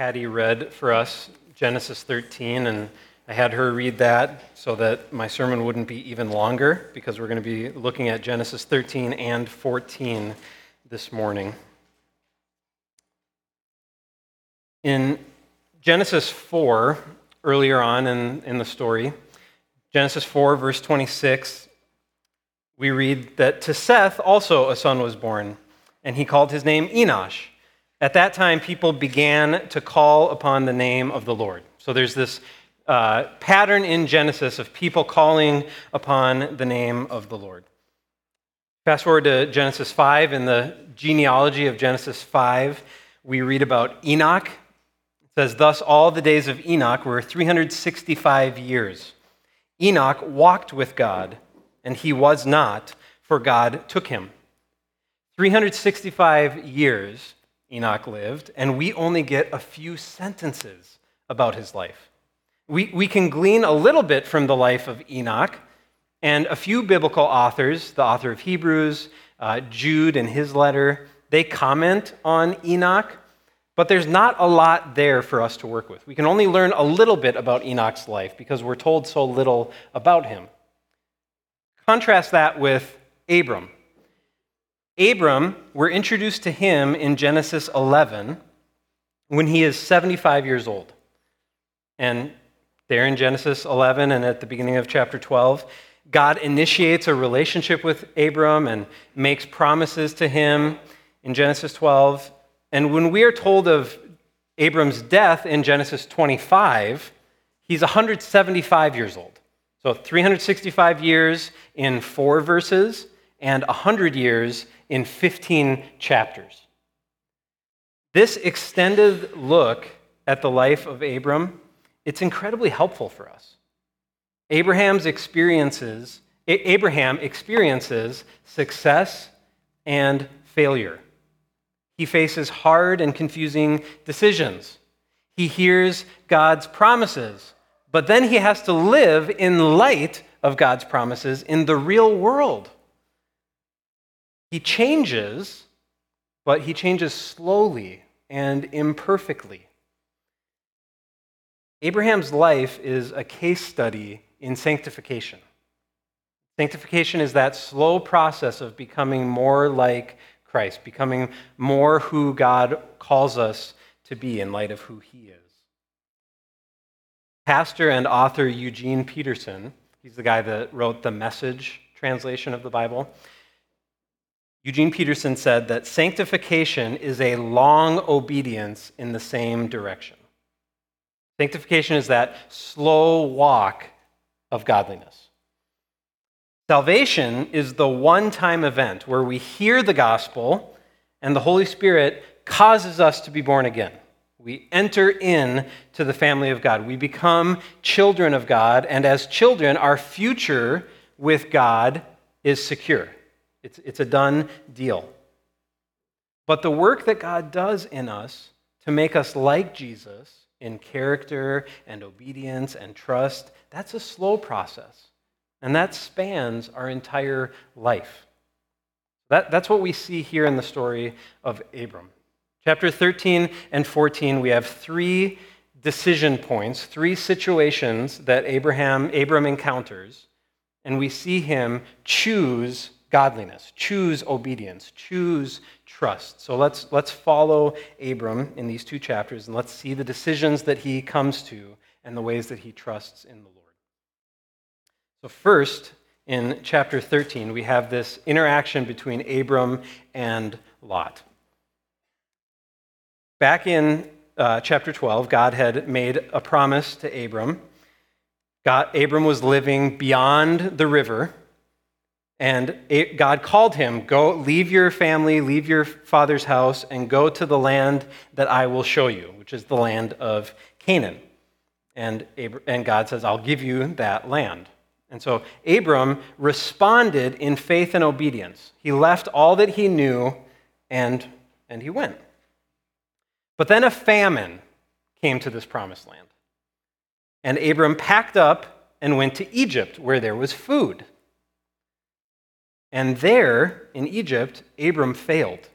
Patty read for us Genesis 13, and I had her read that so that my sermon wouldn't be even longer because we're going to be looking at Genesis 13 and 14 this morning. In Genesis 4, earlier on in, in the story, Genesis 4, verse 26, we read that to Seth also a son was born, and he called his name Enosh. At that time, people began to call upon the name of the Lord. So there's this uh, pattern in Genesis of people calling upon the name of the Lord. Fast forward to Genesis 5. In the genealogy of Genesis 5, we read about Enoch. It says, Thus all the days of Enoch were 365 years. Enoch walked with God, and he was not, for God took him. 365 years Enoch lived, and we only get a few sentences about his life. We, we can glean a little bit from the life of Enoch, and a few biblical authors, the author of Hebrews, uh, Jude, and his letter, they comment on Enoch, but there's not a lot there for us to work with. We can only learn a little bit about Enoch's life because we're told so little about him. Contrast that with Abram. Abram, we're introduced to him in Genesis 11 when he is 75 years old. And there in Genesis 11 and at the beginning of chapter 12, God initiates a relationship with Abram and makes promises to him in Genesis 12. And when we are told of Abram's death in Genesis 25, he's 175 years old. So 365 years in four verses and 100 years in 15 chapters. This extended look at the life of Abram, it's incredibly helpful for us. Abraham's experiences, Abraham experiences success and failure. He faces hard and confusing decisions. He hears God's promises, but then he has to live in light of God's promises in the real world. He changes, but he changes slowly and imperfectly. Abraham's life is a case study in sanctification. Sanctification is that slow process of becoming more like Christ, becoming more who God calls us to be in light of who he is. Pastor and author Eugene Peterson, he's the guy that wrote the message translation of the Bible, Eugene Peterson said that sanctification is a long obedience in the same direction. Sanctification is that slow walk of godliness. Salvation is the one time event where we hear the gospel and the Holy Spirit causes us to be born again. We enter in to the family of God. We become children of God, and as children, our future with God is secure. It's, it's a done deal. But the work that God does in us to make us like Jesus in character and obedience and trust, that's a slow process. And that spans our entire life. That, that's what we see here in the story of Abram. Chapter 13 and 14, we have three decision points, three situations that Abraham, Abram encounters, and we see him choose godliness, choose obedience, choose trust. So let's, let's follow Abram in these two chapters and let's see the decisions that he comes to and the ways that he trusts in the Lord. So, first, in chapter 13, we have this interaction between Abram and Lot. Back in uh, chapter 12, God had made a promise to Abram. God, Abram was living beyond the river and it, God called him, Go, leave your family, leave your father's house, and go to the land that I will show you, which is the land of Canaan. And, and God says, I'll give you that land. And so Abram responded in faith and obedience. He left all that he knew and, and he went. But then a famine came to this promised land. And Abram packed up and went to Egypt, where there was food. And there, in Egypt, Abram failed.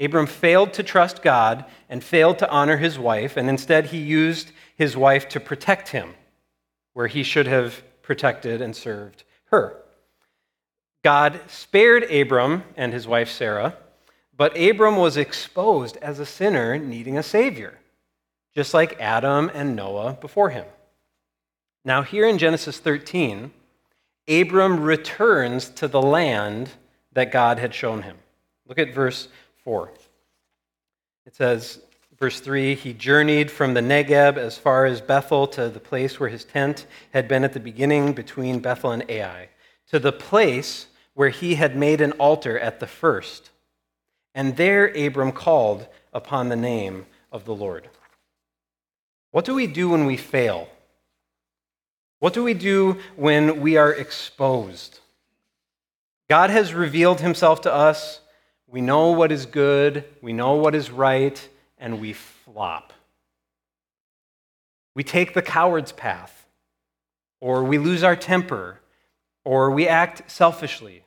Abram failed to trust God and failed to honor his wife, and instead he used his wife to protect him where he should have protected and served her. God spared Abram and his wife Sarah, but Abram was exposed as a sinner needing a savior, just like Adam and Noah before him. Now, here in Genesis 13, Abram returns to the land that God had shown him. Look at verse 4. It says, verse 3 He journeyed from the Negeb as far as Bethel to the place where his tent had been at the beginning between Bethel and Ai, to the place where he had made an altar at the first. And there Abram called upon the name of the Lord. What do we do when we fail? What do we do when we are exposed? God has revealed himself to us. We know what is good, we know what is right, and we flop. We take the coward's path, or we lose our temper, or we act selfishly,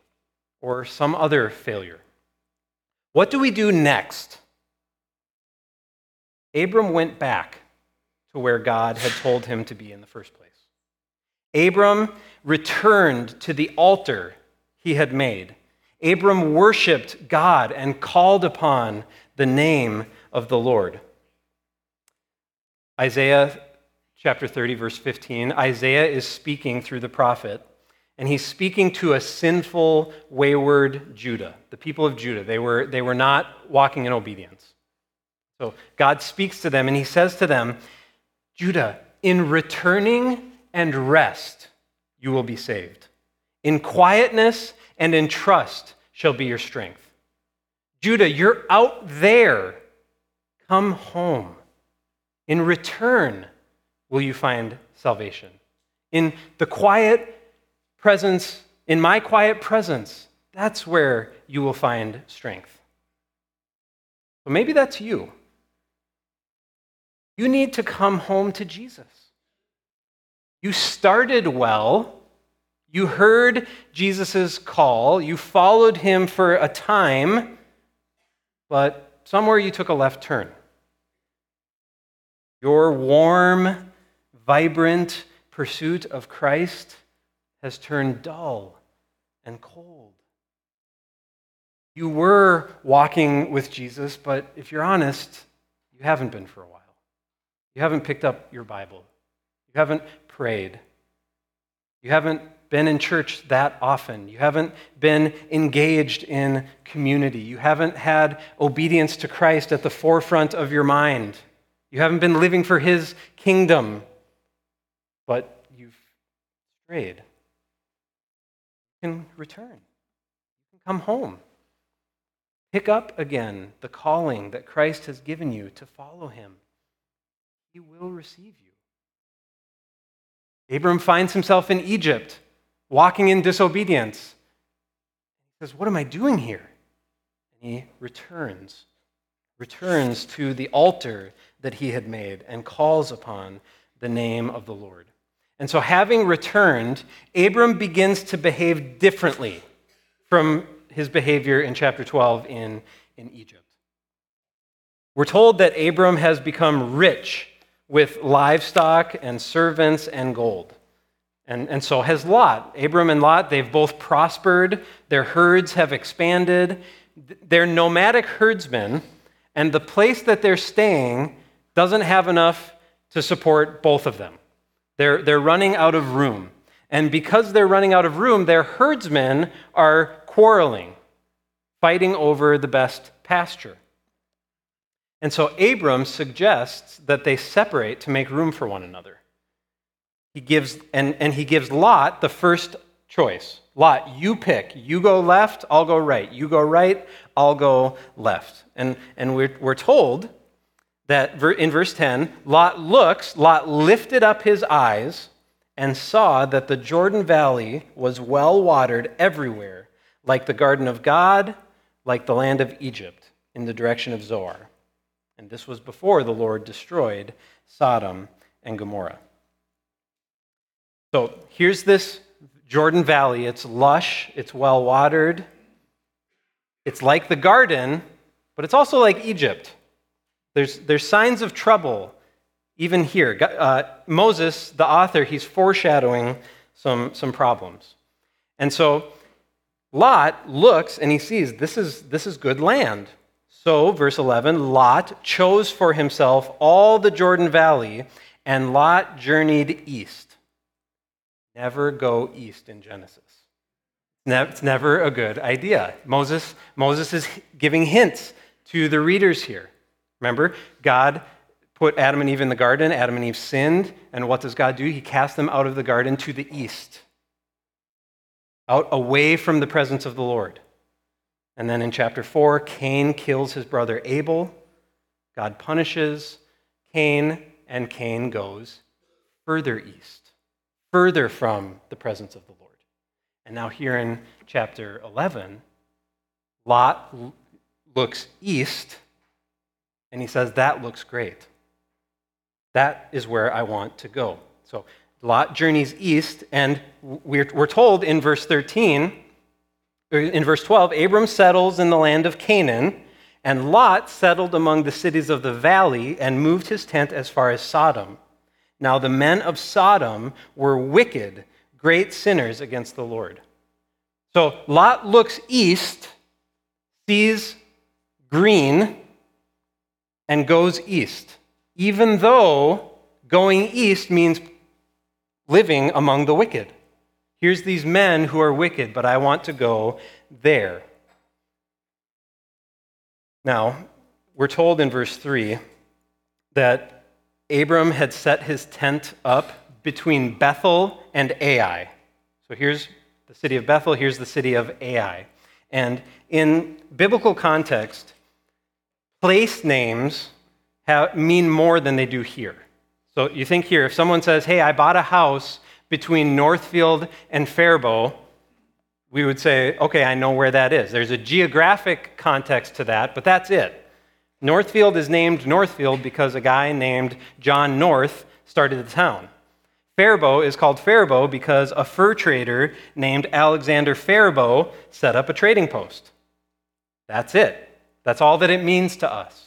or some other failure. What do we do next? Abram went back to where God had told him to be in the first place. Abram returned to the altar he had made. Abram worshiped God and called upon the name of the Lord. Isaiah chapter 30, verse 15, Isaiah is speaking through the prophet, and he's speaking to a sinful, wayward Judah, the people of Judah. They were, they were not walking in obedience. So God speaks to them, and he says to them, Judah, in returning and rest, you will be saved. In quietness and in trust shall be your strength. Judah, you're out there. Come home. In return, will you find salvation. In the quiet presence, in my quiet presence, that's where you will find strength. But maybe that's you. You need to come home to Jesus. You started well. You heard Jesus' call. You followed him for a time, but somewhere you took a left turn. Your warm, vibrant pursuit of Christ has turned dull and cold. You were walking with Jesus, but if you're honest, you haven't been for a while. You haven't picked up your Bible. You haven't prayed. You haven't been in church that often. You haven't been engaged in community. You haven't had obedience to Christ at the forefront of your mind. You haven't been living for his kingdom, but you've strayed. You can return. You can come home. Pick up again the calling that Christ has given you to follow him. He will receive you. Abram finds himself in Egypt, walking in disobedience. He says, What am I doing here? And he returns, returns to the altar that he had made and calls upon the name of the Lord. And so, having returned, Abram begins to behave differently from his behavior in chapter 12 in, in Egypt. We're told that Abram has become rich with livestock and servants and gold. And, and so has Lot. Abram and Lot, they've both prospered. Their herds have expanded. They're nomadic herdsmen, and the place that they're staying doesn't have enough to support both of them. They're, they're running out of room. And because they're running out of room, their herdsmen are quarreling, fighting over the best pasture. And so Abram suggests that they separate to make room for one another. He gives, and, and he gives Lot the first choice. Lot, you pick. You go left, I'll go right. You go right, I'll go left. And, and we're, we're told that in verse 10, Lot looks, Lot lifted up his eyes and saw that the Jordan Valley was well watered everywhere, like the garden of God, like the land of Egypt, in the direction of Zoar. And this was before the Lord destroyed Sodom and Gomorrah. So here's this Jordan Valley. It's lush, it's well watered, it's like the garden, but it's also like Egypt. There's, there's signs of trouble even here. Uh, Moses, the author, he's foreshadowing some, some problems. And so Lot looks and he sees this is, this is good land. So, verse 11 Lot chose for himself all the Jordan Valley, and Lot journeyed east. Never go east in Genesis. It's never a good idea. Moses, Moses is giving hints to the readers here. Remember, God put Adam and Eve in the garden. Adam and Eve sinned. And what does God do? He cast them out of the garden to the east, out away from the presence of the Lord. And then in chapter 4, Cain kills his brother Abel. God punishes Cain, and Cain goes further east, further from the presence of the Lord. And now, here in chapter 11, Lot looks east and he says, That looks great. That is where I want to go. So Lot journeys east, and we're, told in verse 13, Er, in verse 12, Abram settles in the land of Canaan, and Lot settled among the cities of the valley and moved his tent as far as Sodom. Now the men of Sodom were wicked, great sinners against the Lord. So Lot looks east, sees green, and goes east even though going east means living among the wicked. Here's these men who are wicked, but I want to go there. Now, we're told in verse 3 that Abram had set his tent up between Bethel and Ai. So here's the city of Bethel, here's the city of Ai. And in biblical context, place names have, mean more than they do here. So you think here, if someone says, hey, I bought a house between Northfield and Faribault, we would say, okay, I know where that is. There's a geographic context to that, but that's it. Northfield is named Northfield because a guy named John North started the town. Faribault is called Faribault because a fur trader named Alexander Faribault set up a trading post. That's it. That's all that it means to us.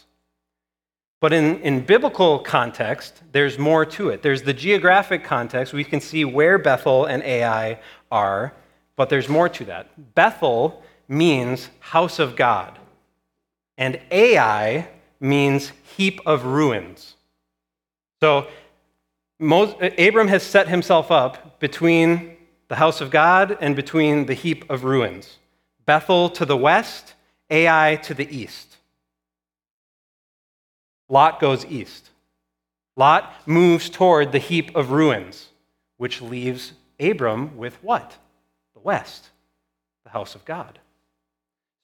But in, in biblical context, there's more to it. There's the geographic context. We can see where Bethel and Ai are, but there's more to that. Bethel means house of God, and Ai means heap of ruins. So Abram has set himself up between the house of God and between the heap of ruins. Bethel to the west, Ai to the east. Lot goes east. Lot moves toward the heap of ruins, which leaves Abram with what? The west, the house of God.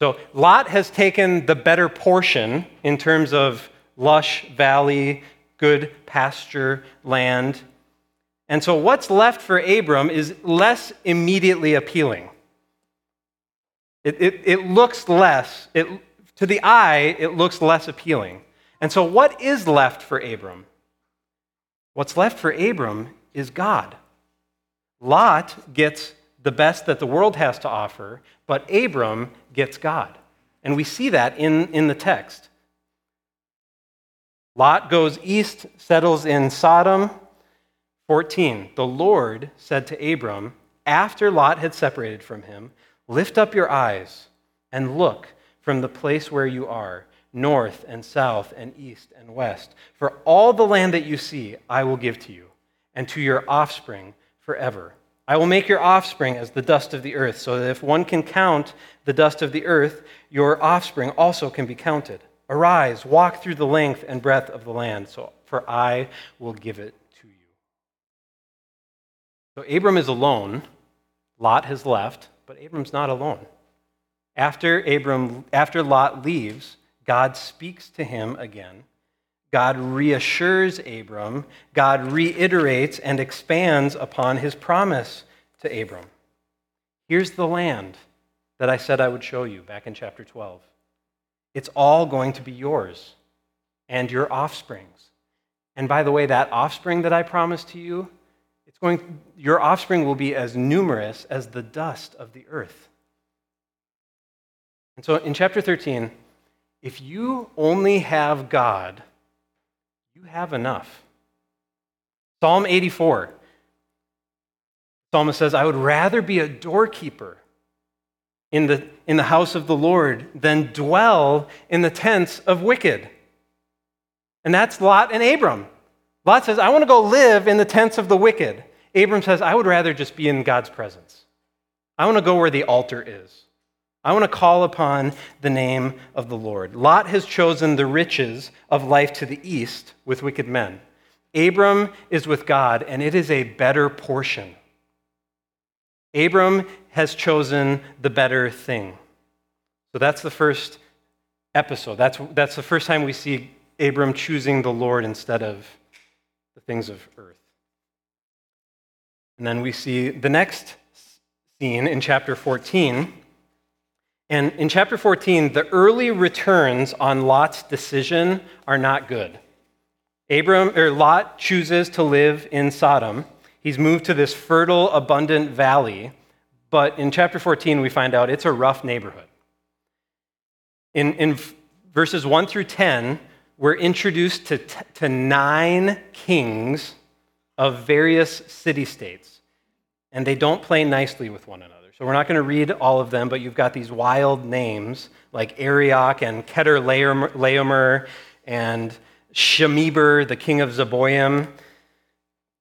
So Lot has taken the better portion in terms of lush valley, good pasture land. And so what's left for Abram is less immediately appealing. It, it, it looks less, it, to the eye, it looks less appealing. And so, what is left for Abram? What's left for Abram is God. Lot gets the best that the world has to offer, but Abram gets God. And we see that in, in the text. Lot goes east, settles in Sodom. 14. The Lord said to Abram, after Lot had separated from him, Lift up your eyes and look from the place where you are north and south and east and west. For all the land that you see, I will give to you, and to your offspring forever. I will make your offspring as the dust of the earth, so that if one can count the dust of the earth, your offspring also can be counted. Arise, walk through the length and breadth of the land, so, for I will give it to you. So Abram is alone. Lot has left, but Abram's not alone. After Abram, after Lot leaves, God speaks to him again. God reassures Abram. God reiterates and expands upon his promise to Abram. Here's the land that I said I would show you back in chapter 12. It's all going to be yours and your offspring's. And by the way, that offspring that I promised to you, it's going, your offspring will be as numerous as the dust of the earth. And so in chapter 13, if you only have God, you have enough. Psalm 84. Psalmist says, I would rather be a doorkeeper in the, in the house of the Lord than dwell in the tents of wicked. And that's Lot and Abram. Lot says, I want to go live in the tents of the wicked. Abram says, I would rather just be in God's presence. I want to go where the altar is. I want to call upon the name of the Lord. Lot has chosen the riches of life to the east with wicked men. Abram is with God, and it is a better portion. Abram has chosen the better thing. So that's the first episode. That's, that's the first time we see Abram choosing the Lord instead of the things of earth. And then we see the next scene in chapter 14. And in chapter 14, the early returns on Lot's decision are not good. Abram or Lot chooses to live in Sodom. He's moved to this fertile, abundant valley, but in chapter 14 we find out it's a rough neighborhood. In, in verses 1 through 10, we're introduced to, to nine kings of various city states, and they don't play nicely with one another. So we're not going to read all of them, but you've got these wild names like Arioch and Chedorlaomer and Shemeber, the king of Zeboim,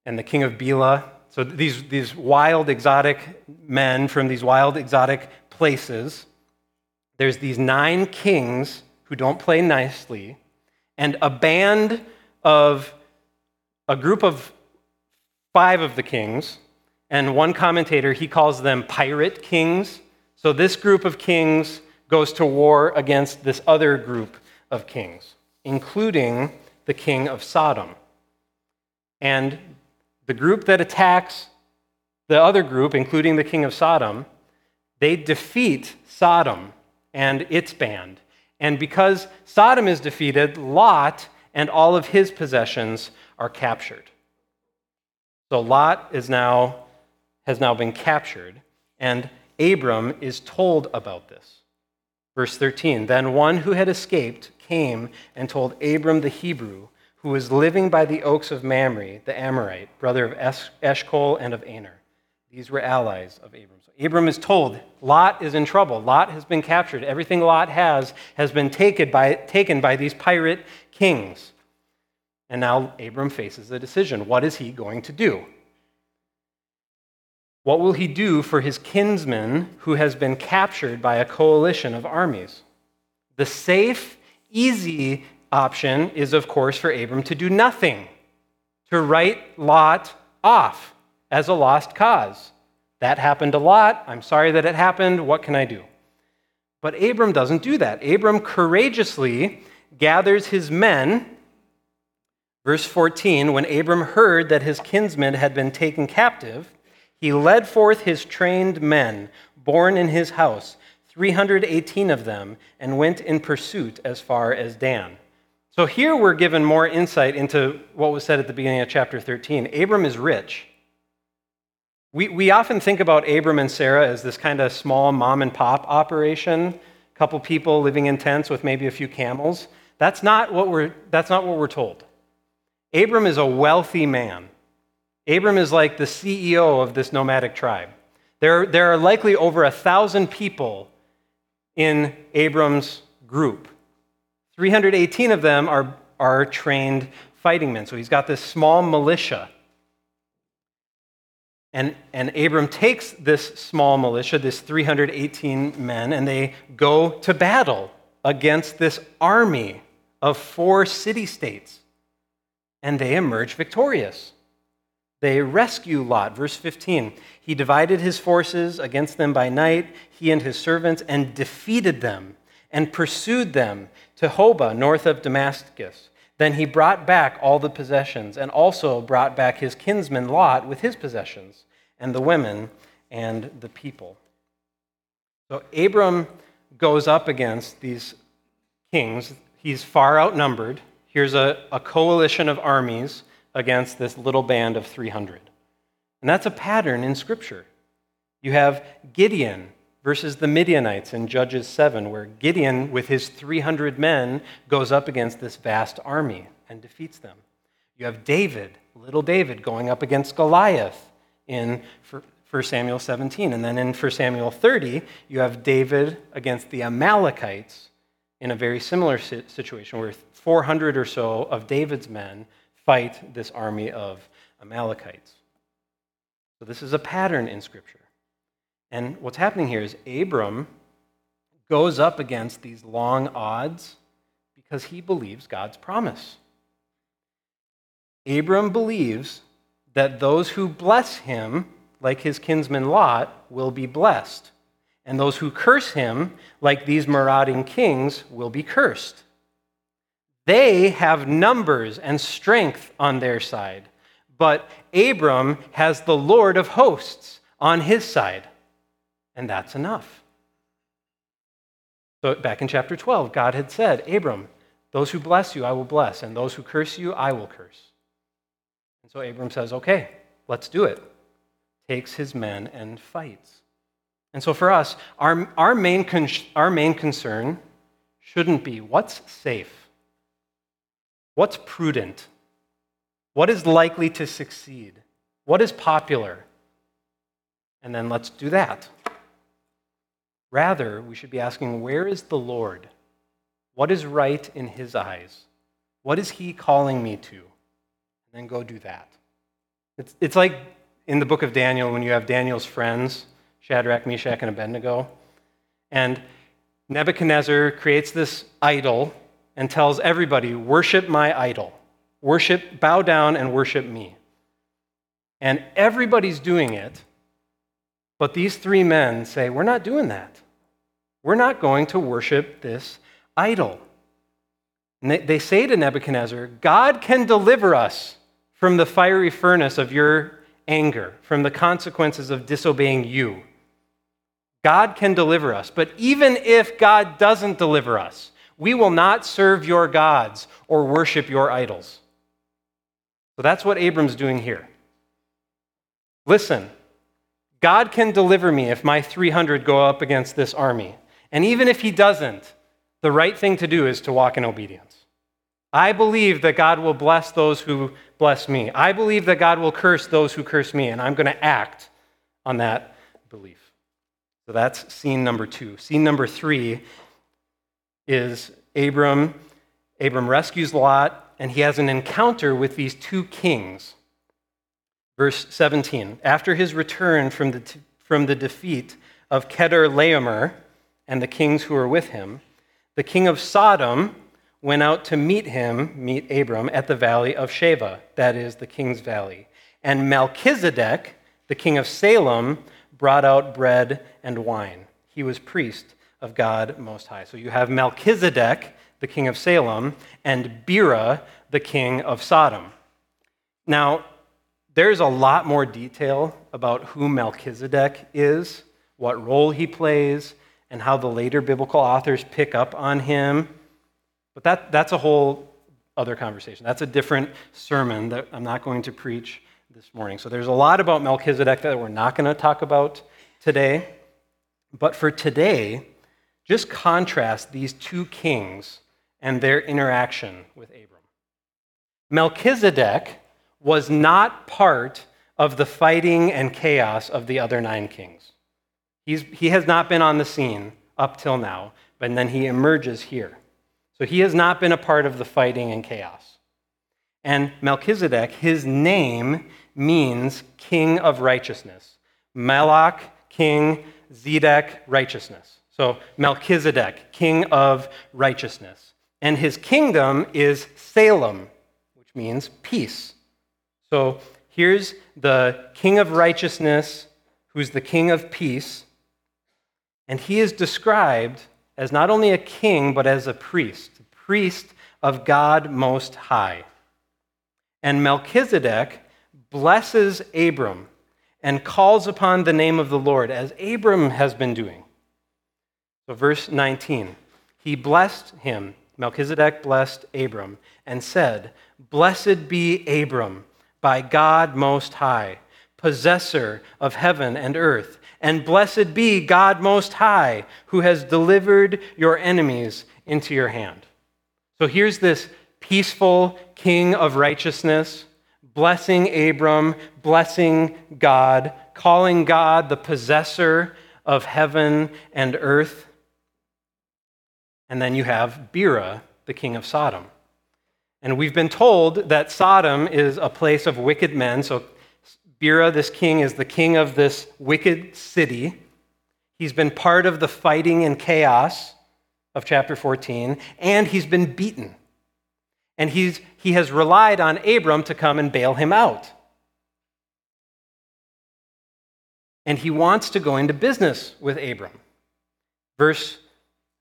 and the king of Bela. So these, these wild, exotic men from these wild, exotic places. There's these nine kings who don't play nicely and a band of a group of five of the kings, and one commentator, he calls them pirate kings. So this group of kings goes to war against this other group of kings, including the king of Sodom. And the group that attacks the other group, including the king of Sodom, they defeat Sodom and its band. And because Sodom is defeated, Lot and all of his possessions are captured. So Lot is now, has now been captured, and Abram is told about this. Verse 13 Then one who had escaped came and told Abram the Hebrew, who was living by the oaks of Mamre, the Amorite, brother of Eshcol and of Aner. These were allies of Abram. Abram is told Lot is in trouble. Lot has been captured. Everything Lot has has been taken by, taken by these pirate kings. And now Abram faces a decision. What is he going to do? What will he do for his kinsman who has been captured by a coalition of armies? The safe, easy option is, of course, for Abram to do nothing, to write Lot off as a lost cause. That happened a lot. I'm sorry that it happened. What can I do? But Abram doesn't do that. Abram courageously gathers his men. Verse 14 When Abram heard that his kinsmen had been taken captive, he led forth his trained men, born in his house, 318 of them, and went in pursuit as far as Dan. So here we're given more insight into what was said at the beginning of chapter 13. Abram is rich. We, we often think about Abram and Sarah as this kind of small mom and pop operation, couple people living in tents with maybe a few camels. That's not what we're, that's not what we're told. Abram is a wealthy man. Abram is like the CEO of this nomadic tribe. There, there are likely over a thousand people in Abram's group. 318 of them are, are trained fighting men. So he's got this small militia and, and Abram takes this small militia, this 318 men, and they go to battle against this army of four city states. And they emerge victorious. They rescue Lot. Verse 15 He divided his forces against them by night, he and his servants, and defeated them and pursued them to Hobah, north of Damascus. Then he brought back all the possessions, and also brought back his kinsman Lot with his possessions, and the women and the people. So Abram goes up against these kings. He's far outnumbered. Here's a, a coalition of armies against this little band of 300. And that's a pattern in Scripture. You have Gideon versus the Midianites in Judges 7, where Gideon, with his 300 men, goes up against this vast army and defeats them. You have David, little David, going up against Goliath in 1 Samuel 17. And then in 1 Samuel 30, you have David against the Amalekites in a very similar situation where 400 or so of David's men fight this army of Amalekites. So this is a pattern in Scripture. And what's happening here is Abram goes up against these long odds because he believes God's promise. Abram believes that those who bless him, like his kinsman Lot, will be blessed, and those who curse him, like these marauding kings, will be cursed. They have numbers and strength on their side, but Abram has the Lord of hosts on his side, and that's enough. So, back in chapter 12, God had said, Abram, those who bless you, I will bless, and those who curse you, I will curse. And so Abram says, okay, let's do it. Takes his men and fights. And so for us, our, our, main, con- our main concern shouldn't be what's safe, what's prudent, what is likely to succeed, what is popular, and then let's do that. Rather, we should be asking, where is the Lord? What is right in his eyes? What is he calling me to? then go do that. It's, it's like in the book of Daniel when you have Daniel's friends, Shadrach, Meshach, and Abednego. And Nebuchadnezzar creates this idol and tells everybody, Worship my idol. Worship, bow down and worship me. And everybody's doing it, but these three men say, We're not doing that. We're not going to worship this idol. And they, they say to Nebuchadnezzar, God can deliver us from the fiery furnace of your anger, from the consequences of disobeying you. God can deliver us. But even if God doesn't deliver us, we will not serve your gods or worship your idols. So that's what Abram's doing here. Listen, God can deliver me if my 300 go up against this army. And even if he doesn't, the right thing to do is to walk in obedience. I believe that God will bless those who bless me. I believe that God will curse those who curse me, and I'm going to act on that belief. So that's scene number two. Scene number three is Abram. Abram rescues Lot, and he has an encounter with these two kings. Verse 17 After his return from the, from the defeat of Chedorlaomer and the kings who were with him, the king of Sodom went out to meet him, meet Abram, at the valley of Shaveh, that is the king's valley. And Melchizedek, the king of Salem, brought out bread and wine. He was priest of God Most High. So you have Melchizedek, the king of Salem, and Bera, the king of Sodom. Now, there's a lot more detail about who Melchizedek is, what role he plays, and how the later biblical authors pick up on him but that, that's a whole other conversation. That's a different sermon that I'm not going to preach this morning. So there's a lot about Melchizedek that we're not going to talk about today. But for today, just contrast these two kings and their interaction with Abram. Melchizedek was not part of the fighting and chaos of the other nine kings. He's, he has not been on the scene up till now, but then he emerges here. So he has not been a part of the fighting and chaos. And Melchizedek, his name means king of righteousness. Malach, king, Zedek, righteousness. So Melchizedek, king of righteousness. And his kingdom is Salem, which means peace. So here's the king of righteousness, who's the king of peace. And he is described as not only a king, but as a priest, a priest of God Most High. And Melchizedek blesses Abram and calls upon the name of the Lord, as Abram has been doing. So, verse 19 He blessed him, Melchizedek blessed Abram, and said, Blessed be Abram by God Most High, possessor of heaven and earth. And blessed be God Most High, who has delivered your enemies into your hand. So here's this peaceful king of righteousness blessing Abram, blessing God, calling God the possessor of heaven and earth. And then you have Bera, the king of Sodom. And we've been told that Sodom is a place of wicked men. So Bera, this king, is the king of this wicked city. He's been part of the fighting and chaos of chapter 14, and he's been beaten. And he's, he has relied on Abram to come and bail him out. And he wants to go into business with Abram. Verse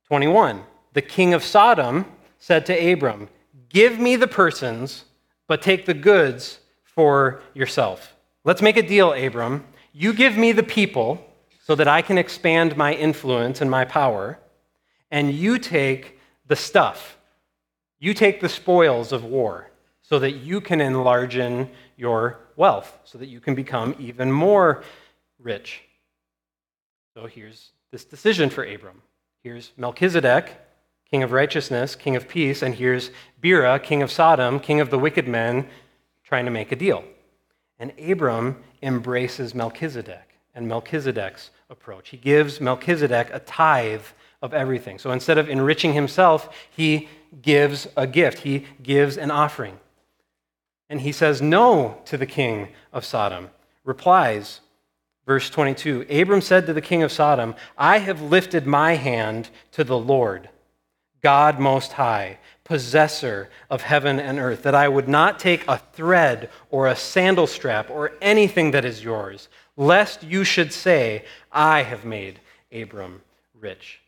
21 The king of Sodom said to Abram, Give me the persons, but take the goods for yourself. Let's make a deal, Abram. You give me the people so that I can expand my influence and my power, and you take the stuff. You take the spoils of war so that you can enlarge in your wealth, so that you can become even more rich. So here's this decision for Abram. Here's Melchizedek, king of righteousness, king of peace, and here's Bera, king of Sodom, king of the wicked men, trying to make a deal. And Abram embraces Melchizedek and Melchizedek's approach. He gives Melchizedek a tithe of everything. So instead of enriching himself, he gives a gift, he gives an offering. And he says no to the king of Sodom. Replies, verse 22 Abram said to the king of Sodom, I have lifted my hand to the Lord, God Most High possessor of heaven and earth, that I would not take a thread or a sandal strap or anything that is yours, lest you should say, I have made Abram rich.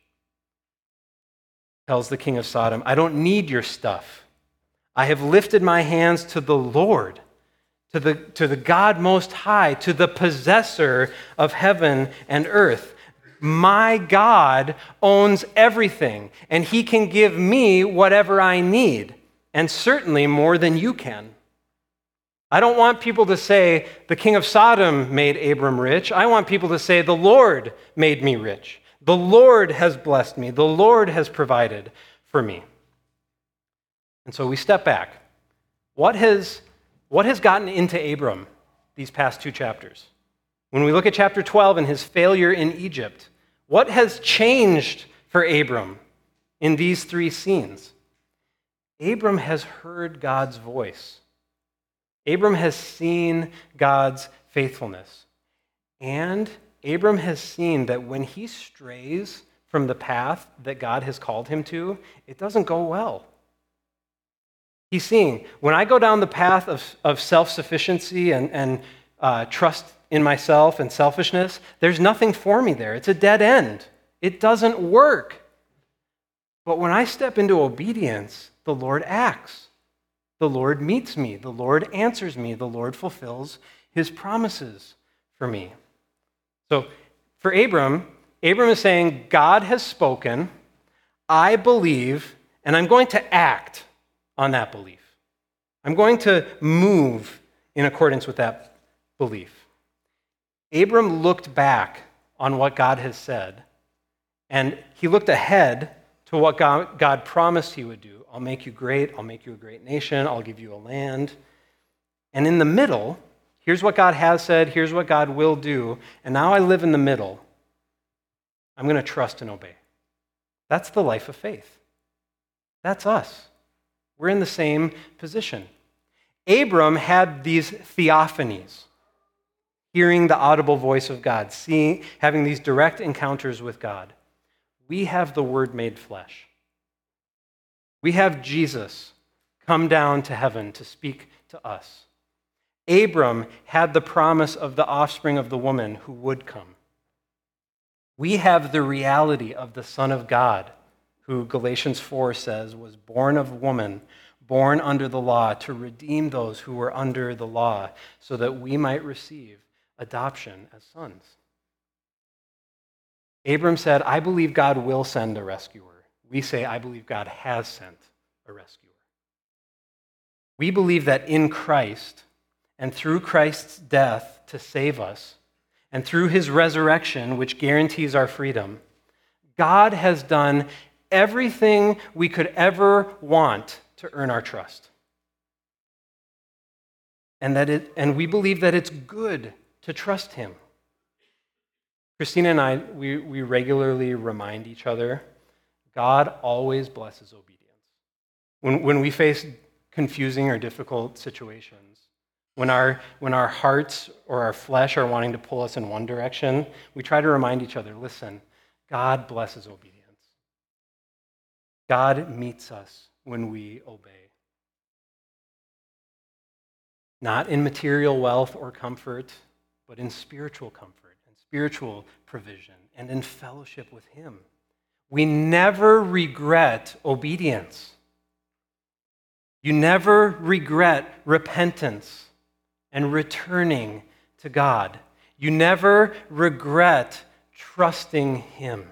Tells the king of Sodom, I don't need your stuff. I have lifted my hands to the Lord, to the, to the God Most High, to the possessor of heaven and earth. My God owns everything, and He can give me whatever I need, and certainly more than you can. I don't want people to say, the king of Sodom made Abram rich. I want people to say, the Lord made me rich. The Lord has blessed me. The Lord has provided for me. And so we step back. What has, what has gotten into Abram these past two chapters? When we look at chapter 12 and his failure in Egypt, what has changed for Abram in these three scenes? Abram has heard God's voice. Abram has seen God's faithfulness. And Abram has seen that when he strays from the path that God has called him to, it doesn't go well. He's seeing when I go down the path of, of self sufficiency and, and uh, trust in myself and selfishness, there's nothing for me there. It's a dead end. It doesn't work. But when I step into obedience, the Lord acts. The Lord meets me. The Lord answers me. The Lord fulfills his promises for me. So for Abram, Abram is saying, God has spoken. I believe, and I'm going to act on that belief. I'm going to move in accordance with that belief. Abram looked back on what God has said, and he looked ahead to what God, God promised he would do. I'll make you great. I'll make you a great nation. I'll give you a land. And in the middle, here's what God has said, here's what God will do. And now I live in the middle. I'm going to trust and obey. That's the life of faith. That's us. We're in the same position. Abram had these theophanies hearing the audible voice of God, seeing, having these direct encounters with God. We have the Word made flesh. We have Jesus come down to heaven to speak to us. Abram had the promise of the offspring of the woman who would come. We have the reality of the Son of God, who Galatians 4 says was born of woman, born under the law, to redeem those who were under the law, so that we might receive adoption as sons. Abram said, I believe God will send a rescuer. We say, I believe God has sent a rescuer. We believe that in Christ, and through Christ's death to save us, and through his resurrection, which guarantees our freedom, God has done everything we could ever want to earn our trust. And, that it, and we believe that it's good to trust him. Christina and I, we, we regularly remind each other God always blesses obedience. When, when we face confusing or difficult situations, when our, when our hearts or our flesh are wanting to pull us in one direction, we try to remind each other listen, God blesses obedience. God meets us when we obey. Not in material wealth or comfort, but in spiritual comfort and spiritual provision and in fellowship with Him. We never regret obedience. You never regret repentance and returning to God. You never regret trusting Him.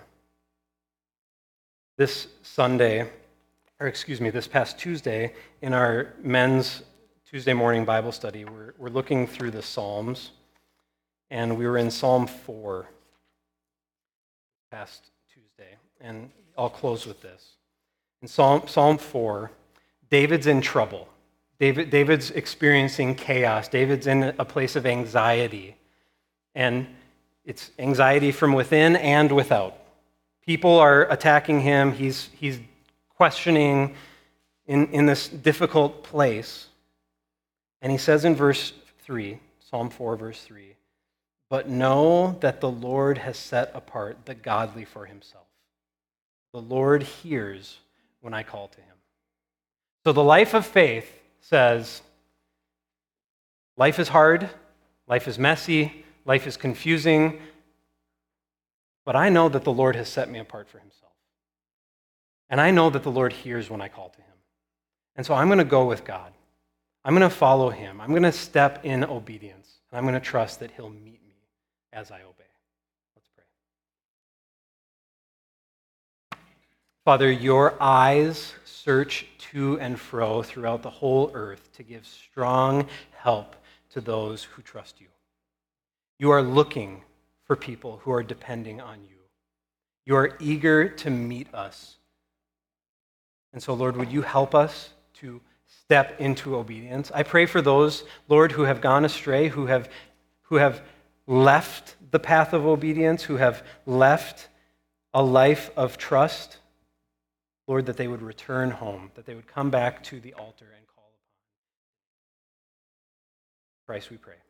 This Sunday, or excuse me, this past Tuesday, in our men's Tuesday morning Bible study, we're, we're looking through the Psalms, and we were in Psalm 4 past Tuesday. And I'll close with this. In Psalm, Psalm 4, David's in trouble. David, David's experiencing chaos. David's in a place of anxiety. And it's anxiety from within and without. People are attacking him. He's, he's questioning in, in this difficult place. And he says in verse 3, Psalm 4, verse 3, but know that the Lord has set apart the godly for himself. The Lord hears when I call to him. So the life of faith says life is hard, life is messy, life is confusing, but I know that the Lord has set me apart for himself. And I know that the Lord hears when I call to him. And so I'm going to go with God. I'm going to follow him. I'm going to step in obedience. And I'm going to trust that he'll meet me as I obey. Let's pray. Father, your eyes search to and fro throughout the whole earth to give strong help to those who trust you. You are looking for people who are depending on you. You are eager to meet us. And so, Lord, would you help us to step into obedience? I pray for those, Lord, who have gone astray, who have, who have left the path of obedience, who have left a life of trust. Lord, that they would return home, that they would come back to the altar and call upon Christ, we pray.